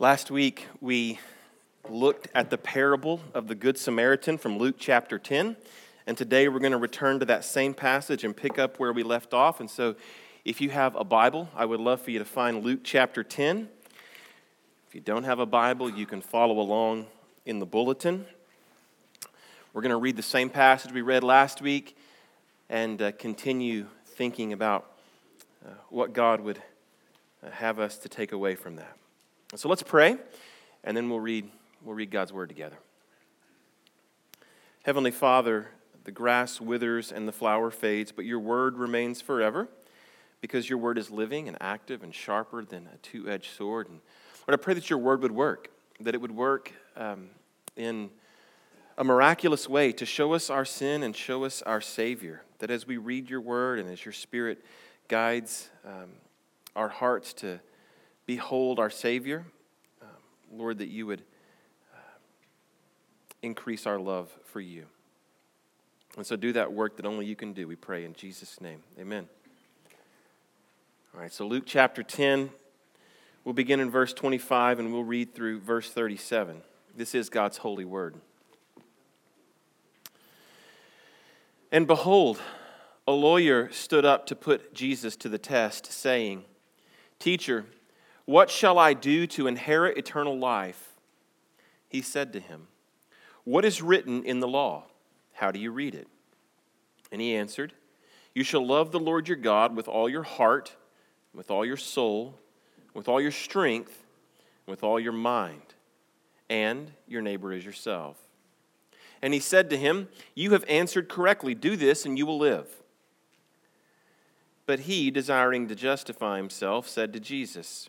Last week, we looked at the parable of the Good Samaritan from Luke chapter 10. And today we're going to return to that same passage and pick up where we left off. And so, if you have a Bible, I would love for you to find Luke chapter 10. If you don't have a Bible, you can follow along in the bulletin. We're going to read the same passage we read last week and uh, continue thinking about uh, what God would uh, have us to take away from that. So let's pray, and then we'll read, we'll read God's word together. Heavenly Father, the grass withers and the flower fades, but your word remains forever because your word is living and active and sharper than a two edged sword. And Lord, I pray that your word would work, that it would work um, in a miraculous way to show us our sin and show us our Savior. That as we read your word and as your Spirit guides um, our hearts to behold our Savior, um, Lord, that you would uh, increase our love for you. And so do that work that only you can do, we pray in Jesus' name. Amen. All right, so Luke chapter 10, we'll begin in verse 25 and we'll read through verse 37. This is God's holy word. And behold, a lawyer stood up to put Jesus to the test, saying, Teacher, what shall I do to inherit eternal life? He said to him, What is written in the law? How do you read it? And he answered, You shall love the Lord your God with all your heart, with all your soul, with all your strength, with all your mind, and your neighbor as yourself. And he said to him, You have answered correctly. Do this, and you will live. But he, desiring to justify himself, said to Jesus,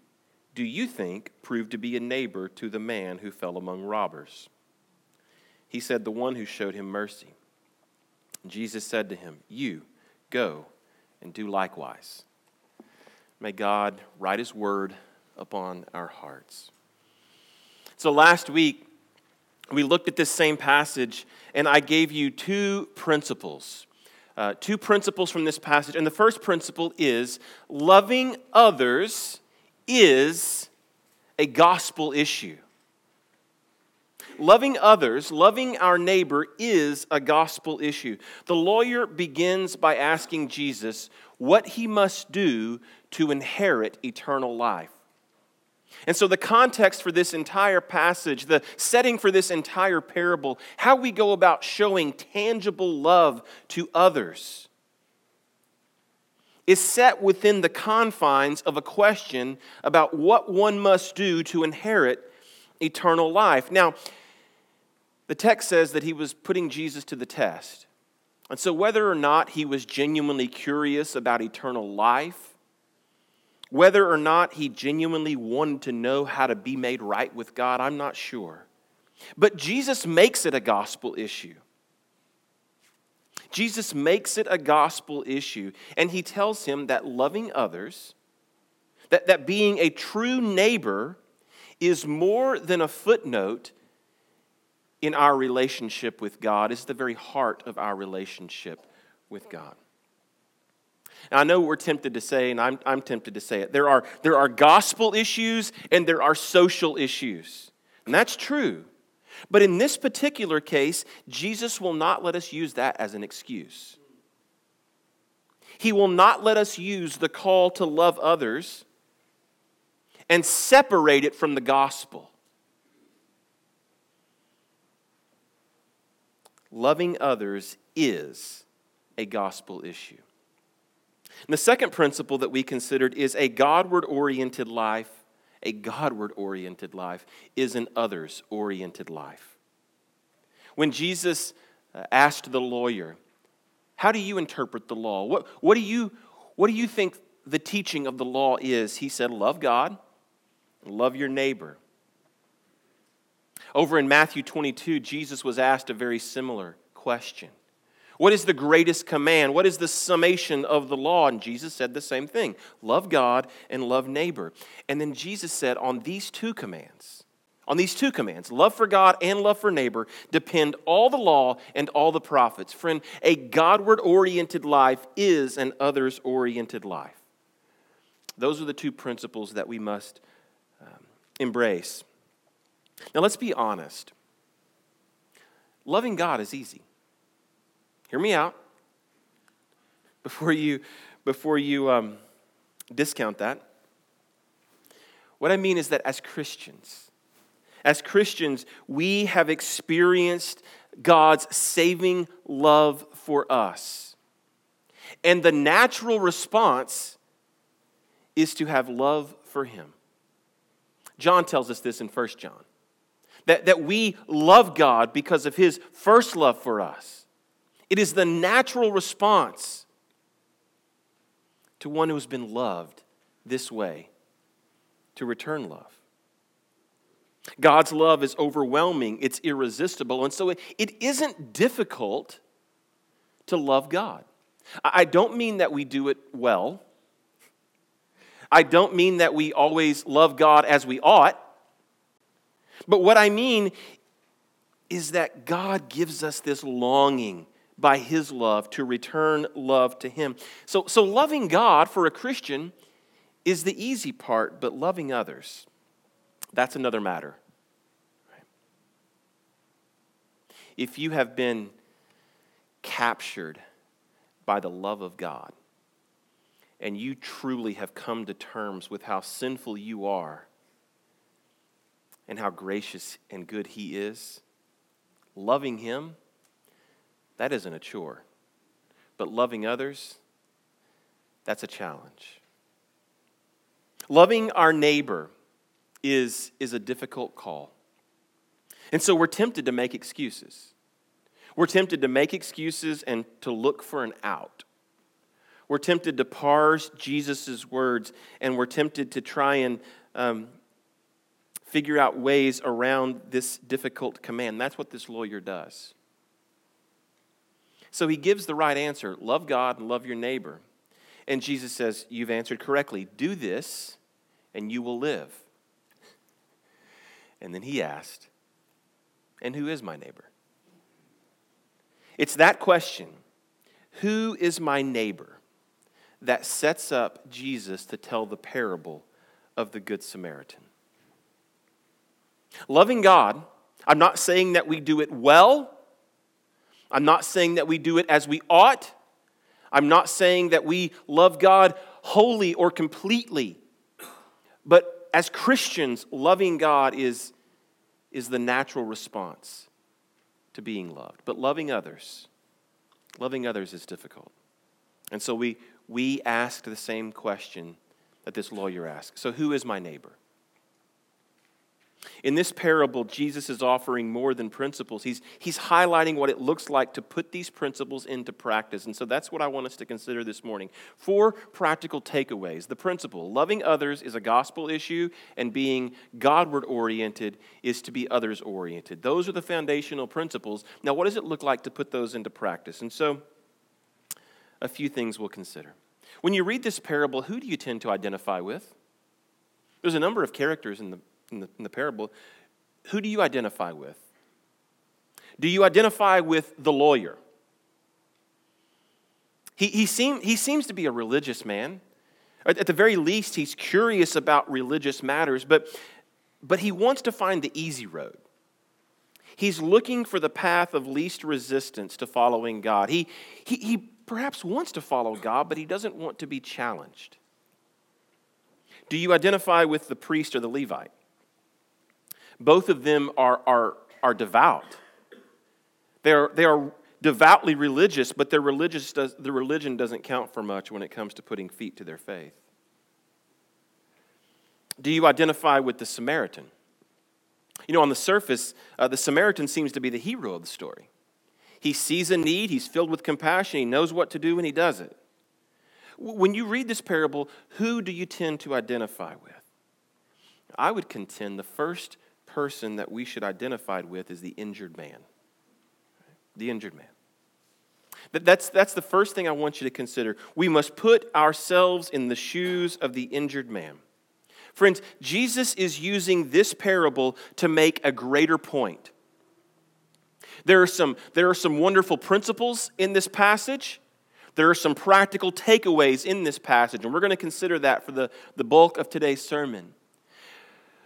Do you think proved to be a neighbor to the man who fell among robbers? He said, The one who showed him mercy. Jesus said to him, You go and do likewise. May God write his word upon our hearts. So last week, we looked at this same passage, and I gave you two principles. Uh, two principles from this passage. And the first principle is loving others is a gospel issue. Loving others, loving our neighbor is a gospel issue. The lawyer begins by asking Jesus what he must do to inherit eternal life. And so, the context for this entire passage, the setting for this entire parable, how we go about showing tangible love to others, is set within the confines of a question about what one must do to inherit eternal life. Now, the text says that he was putting Jesus to the test. And so, whether or not he was genuinely curious about eternal life, whether or not he genuinely wanted to know how to be made right with God, I'm not sure. But Jesus makes it a gospel issue. Jesus makes it a gospel issue, and he tells him that loving others, that, that being a true neighbor, is more than a footnote in our relationship with God, it's the very heart of our relationship with God. Now, I know we're tempted to say, and I'm, I'm tempted to say it, there are, there are gospel issues and there are social issues. And that's true. But in this particular case, Jesus will not let us use that as an excuse. He will not let us use the call to love others and separate it from the gospel. loving others is a gospel issue. And the second principle that we considered is a Godward oriented life. A Godward oriented life is an others oriented life. When Jesus uh, asked the lawyer, How do you interpret the law? What, what, do you, what do you think the teaching of the law is? He said, Love God love your neighbor. Over in Matthew 22, Jesus was asked a very similar question. What is the greatest command? What is the summation of the law? And Jesus said the same thing love God and love neighbor. And then Jesus said, on these two commands, on these two commands, love for God and love for neighbor, depend all the law and all the prophets. Friend, a Godward oriented life is an others oriented life. Those are the two principles that we must um, embrace. Now, let's be honest. Loving God is easy. Hear me out before you, before you um, discount that. What I mean is that as Christians, as Christians, we have experienced God's saving love for us. And the natural response is to have love for Him. John tells us this in 1 John that, that we love God because of His first love for us. It is the natural response to one who has been loved this way to return love. God's love is overwhelming, it's irresistible, and so it, isn't difficult to love God. I don't mean that we do it well. I don't mean that we always love God as we ought. But what I mean is that God gives us this longing by his love to return love to him. So, so loving God for a Christian is the easy part, but loving others, that's another matter. If you have been captured by the love of God, and you truly have come to terms with how sinful you are and how gracious and good He is, loving Him that isn't a chore. But loving others, that's a challenge. Loving our neighbor is, is a difficult call. And so we're tempted to make excuses. We're tempted to make excuses and to look for an out. We're tempted to parse Jesus' words, and we're tempted to try and um, figure out ways around this difficult command. That's what this lawyer does. So he gives the right answer love God and love your neighbor. And Jesus says, You've answered correctly. Do this, and you will live. And then he asked, And who is my neighbor? It's that question Who is my neighbor? that sets up Jesus to tell the parable of the Good Samaritan. Loving God, I'm not saying that we do it well I'm not saying that we do it as we ought. I'm not saying that we love God wholly or completely. But as Christians, loving God is, is the natural response to being loved. But loving others, loving others is difficult. And so we, we ask the same question that this lawyer asked. So, who is my neighbor? In this parable, Jesus is offering more than principles. He's, he's highlighting what it looks like to put these principles into practice. And so that's what I want us to consider this morning. Four practical takeaways. The principle loving others is a gospel issue, and being Godward oriented is to be others oriented. Those are the foundational principles. Now, what does it look like to put those into practice? And so, a few things we'll consider. When you read this parable, who do you tend to identify with? There's a number of characters in the in the, in the parable, who do you identify with? Do you identify with the lawyer? He, he, seem, he seems to be a religious man. At the very least, he's curious about religious matters, but, but he wants to find the easy road. He's looking for the path of least resistance to following God. He, he, he perhaps wants to follow God, but he doesn't want to be challenged. Do you identify with the priest or the Levite? Both of them are, are, are devout. They are, they are devoutly religious, but their religious does, the religion doesn't count for much when it comes to putting feet to their faith. Do you identify with the Samaritan? You know, on the surface, uh, the Samaritan seems to be the hero of the story. He sees a need, he's filled with compassion, he knows what to do, and he does it. When you read this parable, who do you tend to identify with? I would contend the first person that we should identify with is the injured man. The injured man. That's, that's the first thing I want you to consider. We must put ourselves in the shoes of the injured man. Friends, Jesus is using this parable to make a greater point. There are some, there are some wonderful principles in this passage. There are some practical takeaways in this passage, and we're going to consider that for the, the bulk of today's sermon.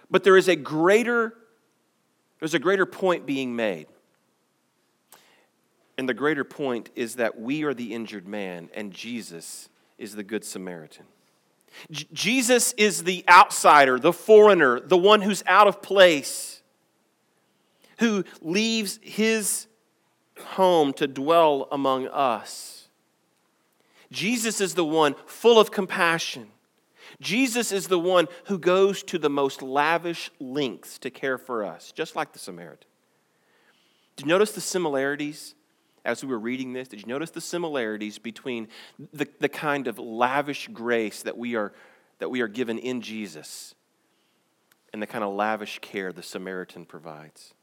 But there is a greater, there's a greater point being made. And the greater point is that we are the injured man, and Jesus is the Good Samaritan. J- Jesus is the outsider, the foreigner, the one who's out of place, who leaves his home to dwell among us. Jesus is the one full of compassion. Jesus is the one who goes to the most lavish lengths to care for us, just like the Samaritan. Did you notice the similarities as we were reading this? Did you notice the similarities between the, the kind of lavish grace that we, are, that we are given in Jesus and the kind of lavish care the Samaritan provides?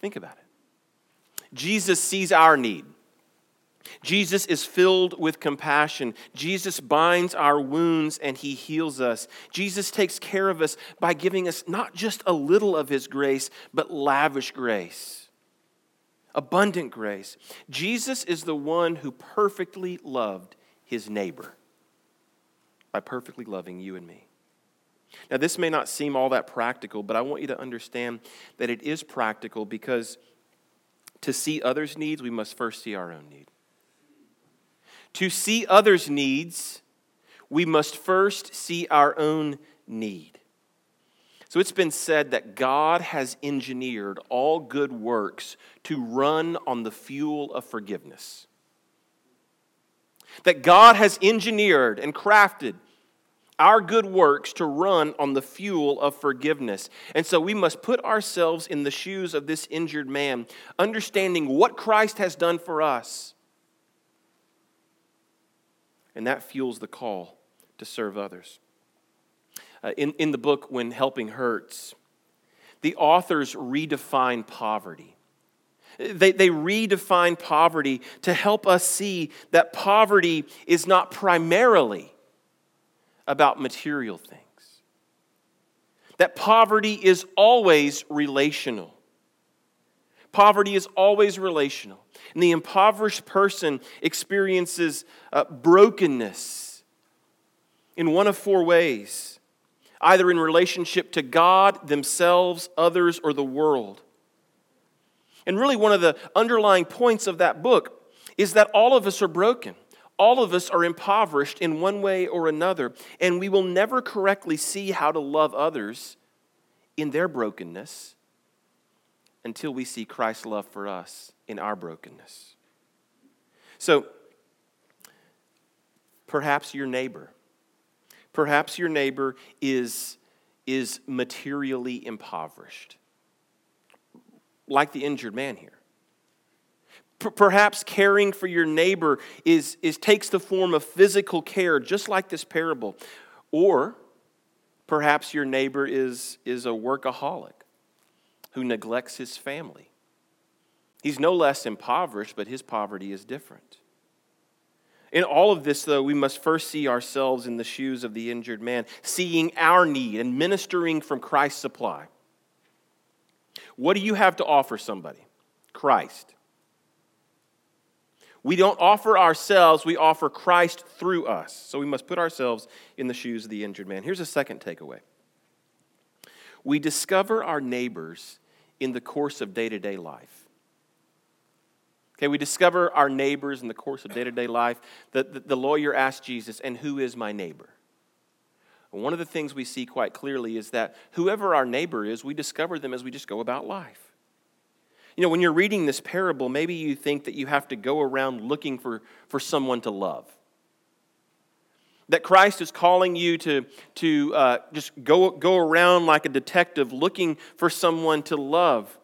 Think about it. Jesus sees our need. Jesus is filled with compassion. Jesus binds our wounds and he heals us. Jesus takes care of us by giving us not just a little of his grace, but lavish grace abundant grace. Jesus is the one who perfectly loved his neighbor by perfectly loving you and me. Now, this may not seem all that practical, but I want you to understand that it is practical because to see others' needs, we must first see our own need. To see others' needs, we must first see our own need. So it's been said that God has engineered all good works to run on the fuel of forgiveness. That God has engineered and crafted our good works to run on the fuel of forgiveness. And so we must put ourselves in the shoes of this injured man, understanding what Christ has done for us. And that fuels the call to serve others. Uh, in, in the book, When Helping Hurts, the authors redefine poverty. They, they redefine poverty to help us see that poverty is not primarily about material things, that poverty is always relational. Poverty is always relational. And the impoverished person experiences uh, brokenness in one of four ways either in relationship to God, themselves, others, or the world. And really, one of the underlying points of that book is that all of us are broken. All of us are impoverished in one way or another, and we will never correctly see how to love others in their brokenness until we see Christ's love for us in our brokenness. So, perhaps your neighbor Perhaps your neighbor is, is materially impoverished, like the injured man here. Perhaps caring for your neighbor is, is, takes the form of physical care, just like this parable. Or perhaps your neighbor is, is a workaholic who neglects his family. He's no less impoverished, but his poverty is different. In all of this, though, we must first see ourselves in the shoes of the injured man, seeing our need and ministering from Christ's supply. What do you have to offer somebody? Christ. We don't offer ourselves, we offer Christ through us. So we must put ourselves in the shoes of the injured man. Here's a second takeaway we discover our neighbors in the course of day to day life. Okay, we discover our neighbors in the course of day to day life. The, the, the, lawyer asked Jesus, And who is my neighbor? One of the things we see quite clearly is that whoever our neighbor is, we discover them as we just go about life. You know, when you're reading this parable, maybe you think that you have to go around looking for, for someone to love. That Christ is calling you to, to uh, just go, go around like a detective looking for someone to love.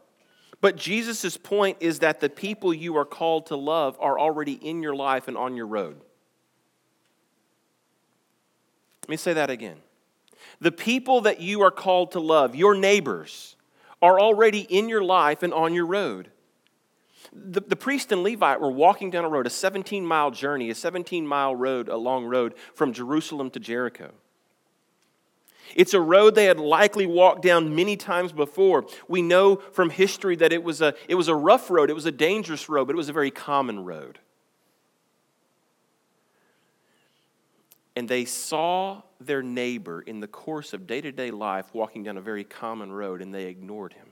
But Jesus' point is that the people you are called to love are already in your life and on your road. Let me say that again. The people that you are called to love, your neighbors, are already in your life and on your road. The, the priest and Levite were walking down a road, a 17 mile journey, a 17 mile road, a long road from Jerusalem to Jericho. It's a road they had likely walked down many times before. We know from history that it was a, it was a rough road, it was a dangerous road, but it was a very common road. and they saw their neighbor in the course of day to day life walking down a very common road and they ignored him.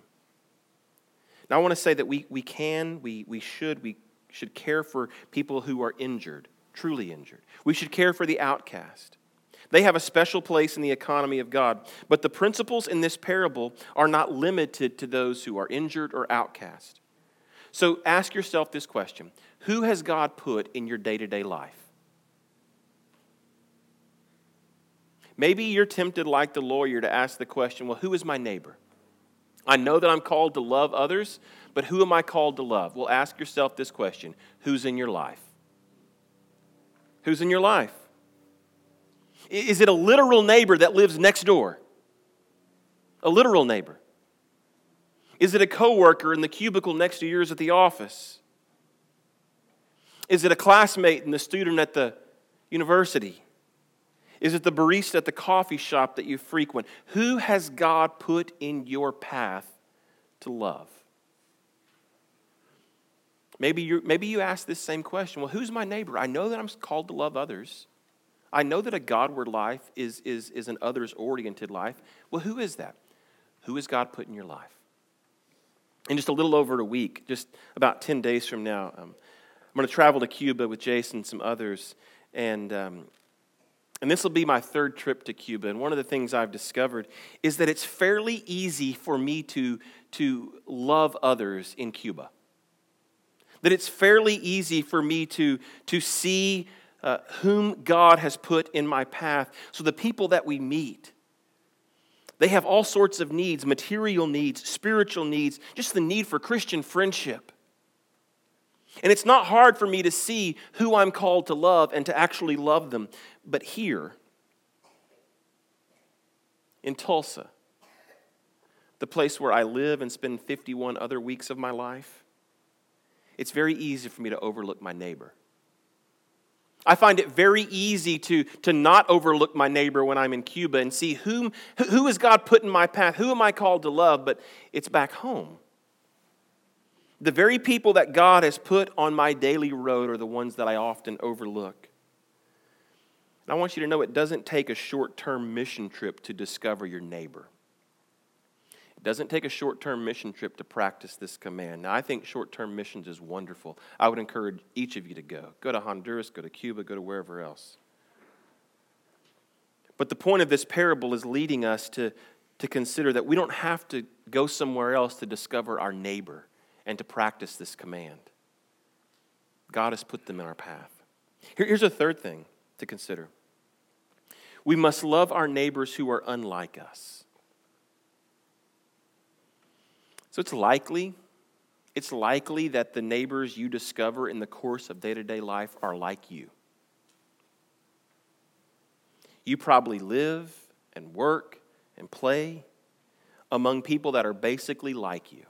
Now, I want to say that we, we can, we, we should, we should care for people who are injured, truly injured. We should care for the outcast. They have a special place in the economy of God. But the principles in this parable are not limited to those who are injured or outcast. So ask yourself this question Who has God put in your day to day life? Maybe you're tempted, like the lawyer, to ask the question well, who is my neighbor? I know that I'm called to love others, but who am I called to love? Well, ask yourself this question Who's in your life? Who's in your life? Is it a literal neighbor that lives next door? A literal neighbor? Is it a coworker in the cubicle next to yours at the office? Is it a classmate and the student at the university? Is it the barista at the coffee shop that you frequent? Who has God put in your path to love? Maybe, you maybe you ask this same question Well, who's my neighbor? I know that I'm called to love others. I know that a Godward life is, is, is an others oriented life. Well, who is that? Who has God put in your life? In just a little over a week, just about 10 days from now, um, I'm going to travel to Cuba with Jason and some others. And um, and this will be my third trip to Cuba. And one of the things I've discovered is that it's fairly easy for me to, to love others in Cuba. That it's fairly easy for me to, to see uh, whom God has put in my path. So the people that we meet, they have all sorts of needs material needs, spiritual needs, just the need for Christian friendship. And it's not hard for me to see who I'm called to love and to actually love them. But here, in Tulsa, the place where I live and spend 51 other weeks of my life, it's very easy for me to overlook my neighbor. I find it very easy to, to not overlook my neighbor when I'm in Cuba and see whom, who has God put in my path? Who am I called to love? But it's back home. The very people that God has put on my daily road are the ones that I often overlook. And I want you to know it doesn't take a short term mission trip to discover your neighbor. It doesn't take a short term mission trip to practice this command. Now, I think short term missions is wonderful. I would encourage each of you to go. Go to Honduras, go to Cuba, go to wherever else. But the point of this parable is leading us to, to consider that we don't have to go somewhere else to discover our neighbor and to practice this command. God has put them in our path. here's a third thing to consider we must love our neighbors who are unlike us. So it's likely, it's likely that the neighbors you discover in the course of day to day life are like you. You probably live and work and play among people that are basically like you.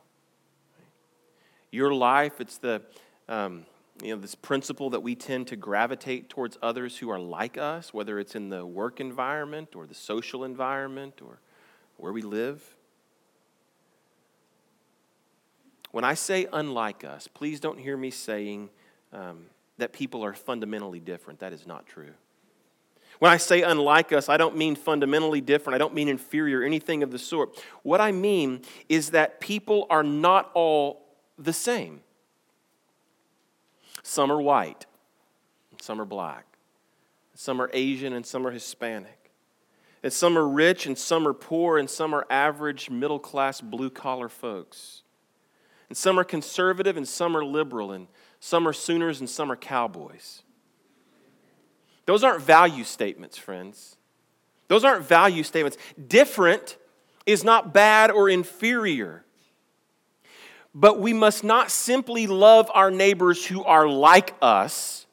Your life, it's the, um, you know, this principle that we tend to gravitate towards others who are like us, whether it's in the work environment or the social environment or where we live. When I say unlike us, please don't hear me saying um, that people are fundamentally different. That is not true. When I say unlike us, I don't mean fundamentally different. I don't mean inferior, anything of the sort. What I mean is that people are not all the same. Some are white, some are black, some are Asian, and some are Hispanic. And some are rich, and some are poor, and some are average, middle class, blue collar folks. and some are conservative, and some are liberal, and some are Sooners, and some are Cowboys. Those aren't value statements, friends. Those aren't value statements. Different is not bad or inferior. But we must not simply love our neighbors who are like us.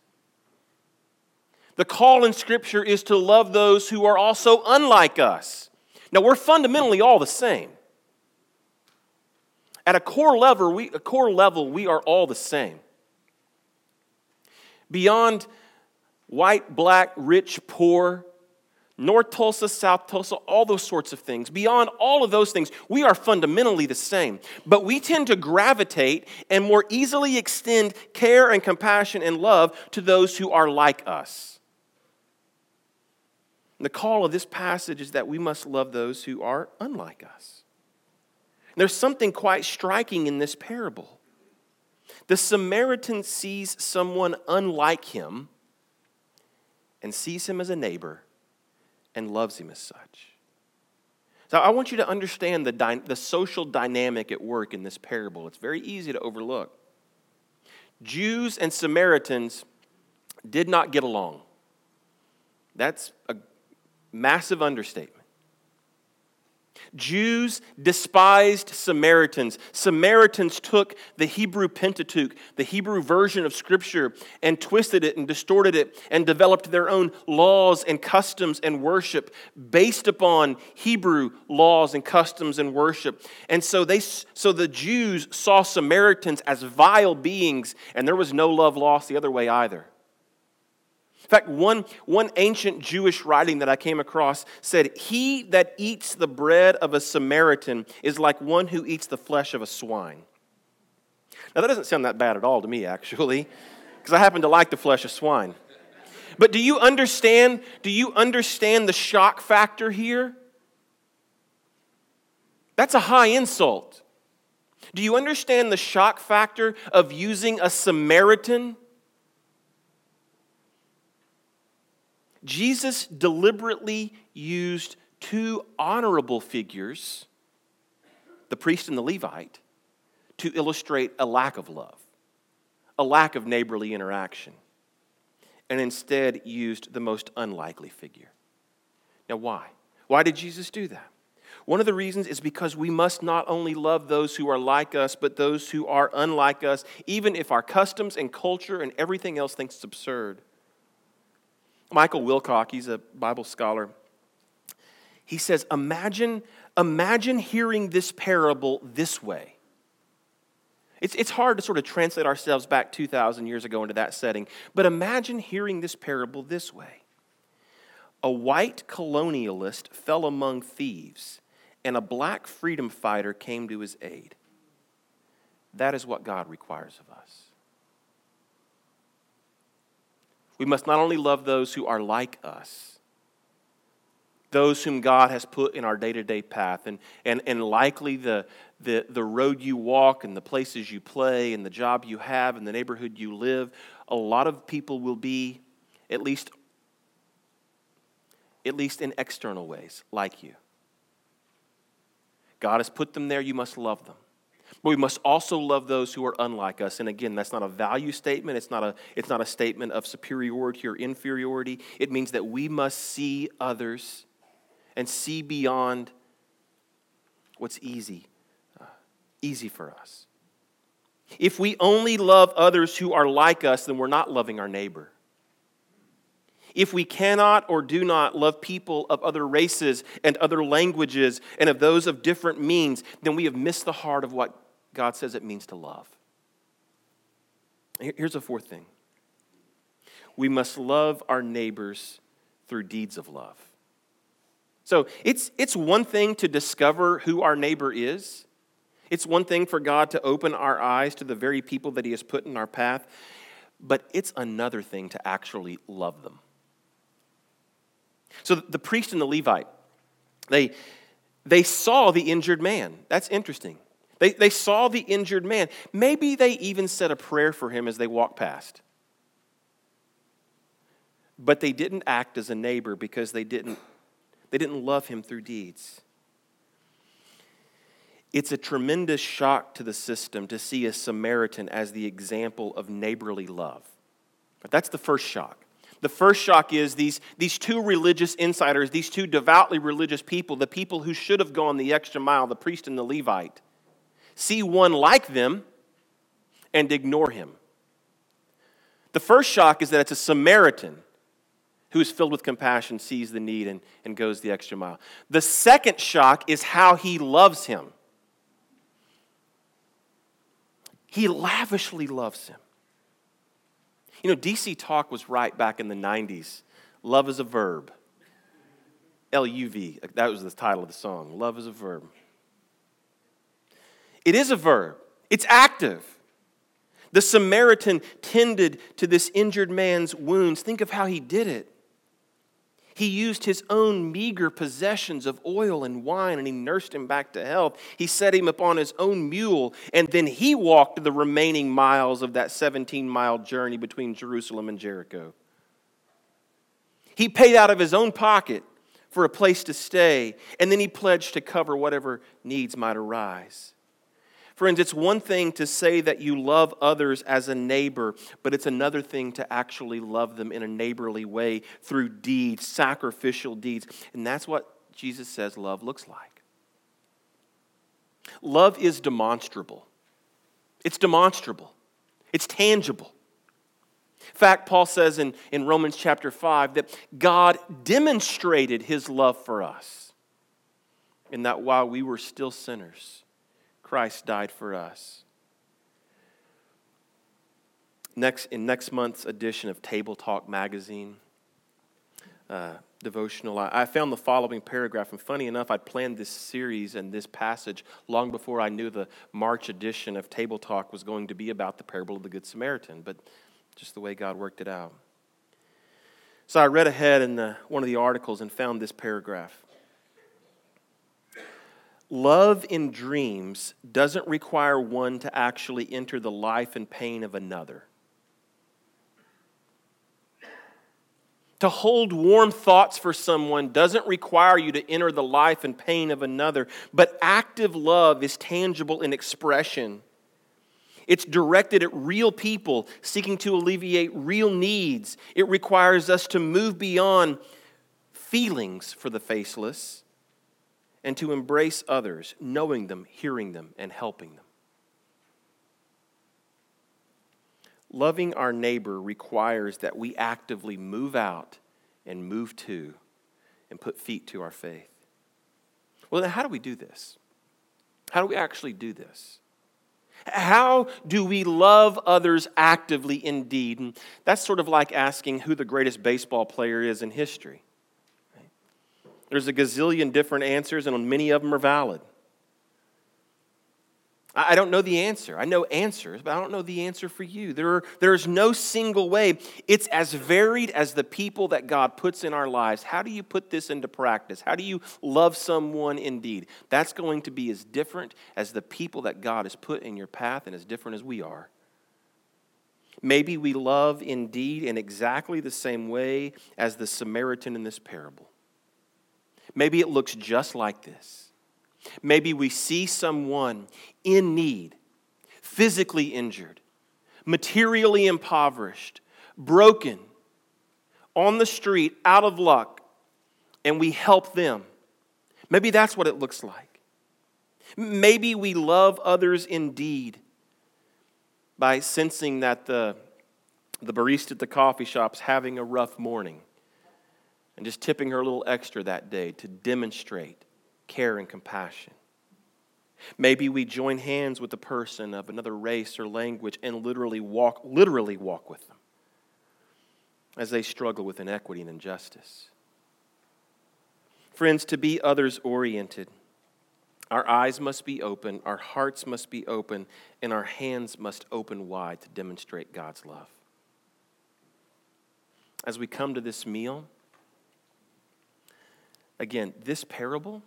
The call in Scripture is to love those who are also unlike us. Now, we're fundamentally all the same. At a core level, we, a core level, we are all the same. Beyond white, black, rich, poor, North Tulsa, South Tulsa, all those sorts of things. Beyond all of those things, we are fundamentally the same. But we tend to gravitate and more easily extend care and compassion and love to those who are like us. And the call of this passage is that we must love those who are unlike us. There's something quite striking in this parable. The Samaritan sees someone unlike him and sees him as a neighbor and loves him as such. So I want you to understand the, dy- the social dynamic at work in this parable. It's very easy to overlook. Jews and Samaritans did not get along. That's a massive understatement. Jews despised Samaritans. Samaritans took the Hebrew Pentateuch, the Hebrew version of Scripture, and twisted it and distorted it and developed their own laws and customs and worship based upon Hebrew laws and customs and worship. And so, they, so the Jews saw Samaritans as vile beings, and there was no love lost the other way either. In fact, one, one ancient Jewish writing that I came across said, He that eats the bread of a Samaritan is like one who eats the flesh of a swine. Now, that doesn't sound that bad at all to me, actually, because I happen to like the flesh of swine. But do you understand? Do you understand the shock factor here? That's a high insult. Do you understand the shock factor of using a Samaritan? Jesus deliberately used two honorable figures, the priest and the Levite, to illustrate a lack of love, a lack of neighborly interaction, and instead used the most unlikely figure. Now, why? Why did Jesus do that? One of the reasons is because we must not only love those who are like us, but those who are unlike us, even if our customs and culture and everything else thinks it's absurd. Michael Wilcock, he's a Bible scholar. He says, Imagine, imagine hearing this parable this way. It's, it's hard to sort of translate ourselves back 2,000 years ago into that setting, but imagine hearing this parable this way. A white colonialist fell among thieves, and a black freedom fighter came to his aid. That is what God requires of us. We must not only love those who are like us, those whom God has put in our day to day path, and, and, and likely the, the, the road you walk, and the places you play, and the job you have, and the neighborhood you live, a lot of people will be, at least, at least in external ways, like you. God has put them there, you must love them. But we must also love those who are unlike us. And again, that's not a value statement. It's not a, it's not a statement of superiority or inferiority. It means that we must see others and see beyond what's easy, uh, easy for us. If we only love others who are like us, then we're not loving our neighbor. If we cannot or do not love people of other races and other languages and of those of different means, then we have missed the heart of what God says it means to love. Here's a fourth thing we must love our neighbors through deeds of love. So it's, it's one thing to discover who our neighbor is. It's one thing for God to open our eyes to the very people that He has put in our path, but it's another thing to actually love them. So the priest and the Levite, they, they saw the injured man. That's interesting. They, they saw the injured man. Maybe they even said a prayer for him as they walked past. But they didn't act as a neighbor because they didn't, they didn't love him through deeds. It's a tremendous shock to the system to see a Samaritan as the example of neighborly love. But that's the first shock. The first shock is these, these two religious insiders, these two devoutly religious people, the people who should have gone the extra mile, the priest and the Levite, see one like them and ignore him. The first shock is that it's a Samaritan who is filled with compassion, sees the need, and, and goes the extra mile. The second shock is how he loves him. He lavishly loves him. You know, DC Talk was right back in the 90s. Love is a verb. L U V. That was the title of the song. Love is a verb. It is a verb, it's active. The Samaritan tended to this injured man's wounds. Think of how he did it. He used his own meager possessions of oil and wine and he nursed him back to health. He set him upon his own mule and then he walked the remaining miles of that 17 mile journey between Jerusalem and Jericho. He paid out of his own pocket for a place to stay and then he pledged to cover whatever needs might arise. Friends, it's one thing to say that you love others as a neighbor, but it's another thing to actually love them in a neighborly way through deeds, sacrificial deeds. And that's what Jesus says love looks like. Love is demonstrable, it's demonstrable, it's tangible. In fact, Paul says in, in Romans chapter 5 that God demonstrated his love for us, in that while we were still sinners, Christ died for us. Next, in next month's edition of Tabletalk magazine, uh, devotional, I, I found the following paragraph. And funny enough, I'd planned this series and this passage long before I knew the March edition of Tabletalk was going to be about the parable of the Good Samaritan, but just the way God worked it out. So I read ahead in the, one of the articles and found this paragraph. Love in dreams doesn't require one to actually enter the life and pain of another. To hold warm thoughts for someone doesn't require you to enter the life and pain of another, but active love is tangible in expression. It's directed at real people seeking to alleviate real needs. It requires us to move beyond feelings for the faceless and to embrace others, knowing them, hearing them, and helping them. Loving our neighbor requires that we actively move out and move to and put feet to our faith. Well, then, how do we do this? How do we actually do this? How do we love others actively indeed? And that's sort of like asking who the greatest baseball player is in history. There's a gazillion different answers, and many of them are valid. I don't know the answer. I know answers, but I don't know the answer for you. There, are, there is no single way. It's as varied as the people that God puts in our lives. How do you put this into practice? How do you love someone indeed? That's going to be as different as the people that God has put in your path and as different as we are. Maybe we love indeed in exactly the same way as the Samaritan in this parable. Maybe it looks just like this. Maybe we see someone in need, physically injured, materially impoverished, broken, on the street, out of luck, and we help them. Maybe that's what it looks like. Maybe we love others indeed by sensing that the, the barista at the coffee shop's having a rough morning and just tipping her a little extra that day to demonstrate care and compassion. Maybe we join hands with a person of another race or language and literally walk, literally walk with them as they struggle with inequity and injustice. Friends, to be others oriented, our eyes must be open, our hearts must be open, and our hands must open wide to demonstrate God's love. As we come to this meal, Again, this parable,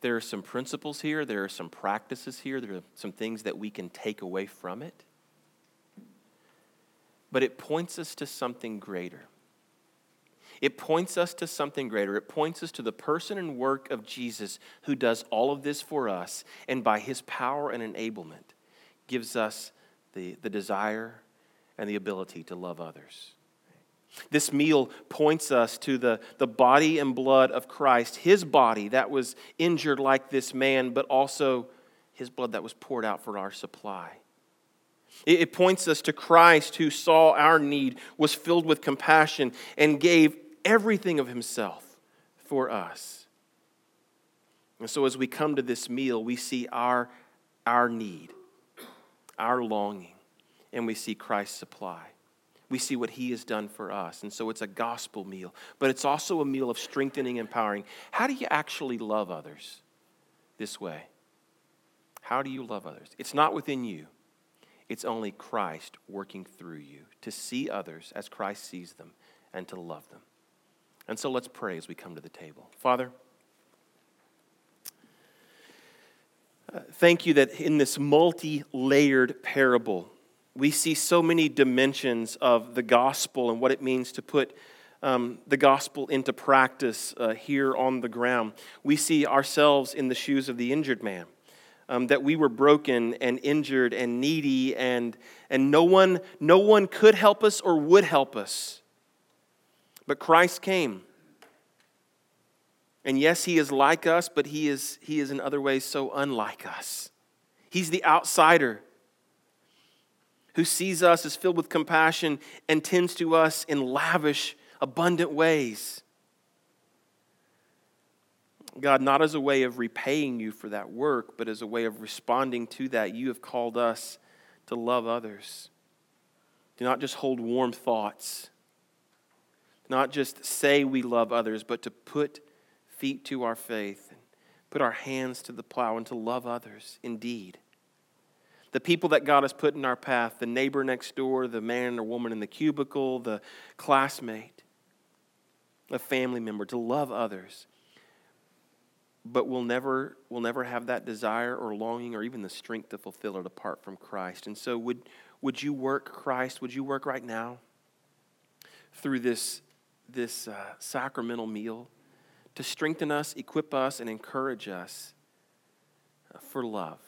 there are some principles here, there are some practices here, there are some things that we can take away from it. But it points us to something greater. It points us to something greater. It points us to the person and work of Jesus who does all of this for us, and by his power and enablement, gives us the, the desire and the ability to love others. This meal points us to the, the body and blood of Christ, his body that was injured like this man, but also his blood that was poured out for our supply. It, it points us to Christ who saw our need, was filled with compassion, and gave everything of himself for us. And so as we come to this meal, we see our, our need, our longing, and we see Christ's supply we see what he has done for us. And so it's a gospel meal, but it's also a meal of strengthening, and empowering. How do you actually love others this way? How do you love others? It's not within you, it's only Christ working through you to see others as Christ sees them and to love them. And so let's pray as we come to the table. Father, uh, thank you that in this multi layered parable, we see so many dimensions of the gospel and what it means to put um, the gospel into practice uh, here on the ground. We see ourselves in the shoes of the injured man. Um, that we were broken and injured and needy, and, and no, one, no one could help us or would help us. But Christ came. And yes, he is like us, but he is, he is in other ways so unlike us. He's the outsider who sees us is filled with compassion and tends to us in lavish, abundant ways. God, not as a way of repaying you for that work, but as a way of responding to that, you have called us to love others. Do not just hold warm thoughts, Do not just say we love others, but to put feet to our faith, and put our hands to the plow, and to love others indeed the people that God has put in our path the neighbor next door, the man or woman in the cubicle, the classmate, a family member, to love others. But we'll never, we'll never have that desire or longing or even the strength to fulfill it apart from Christ. And so, would, would you work, Christ? Would you work right now through this, this uh, sacramental meal to strengthen us, equip us, and encourage us uh, for love?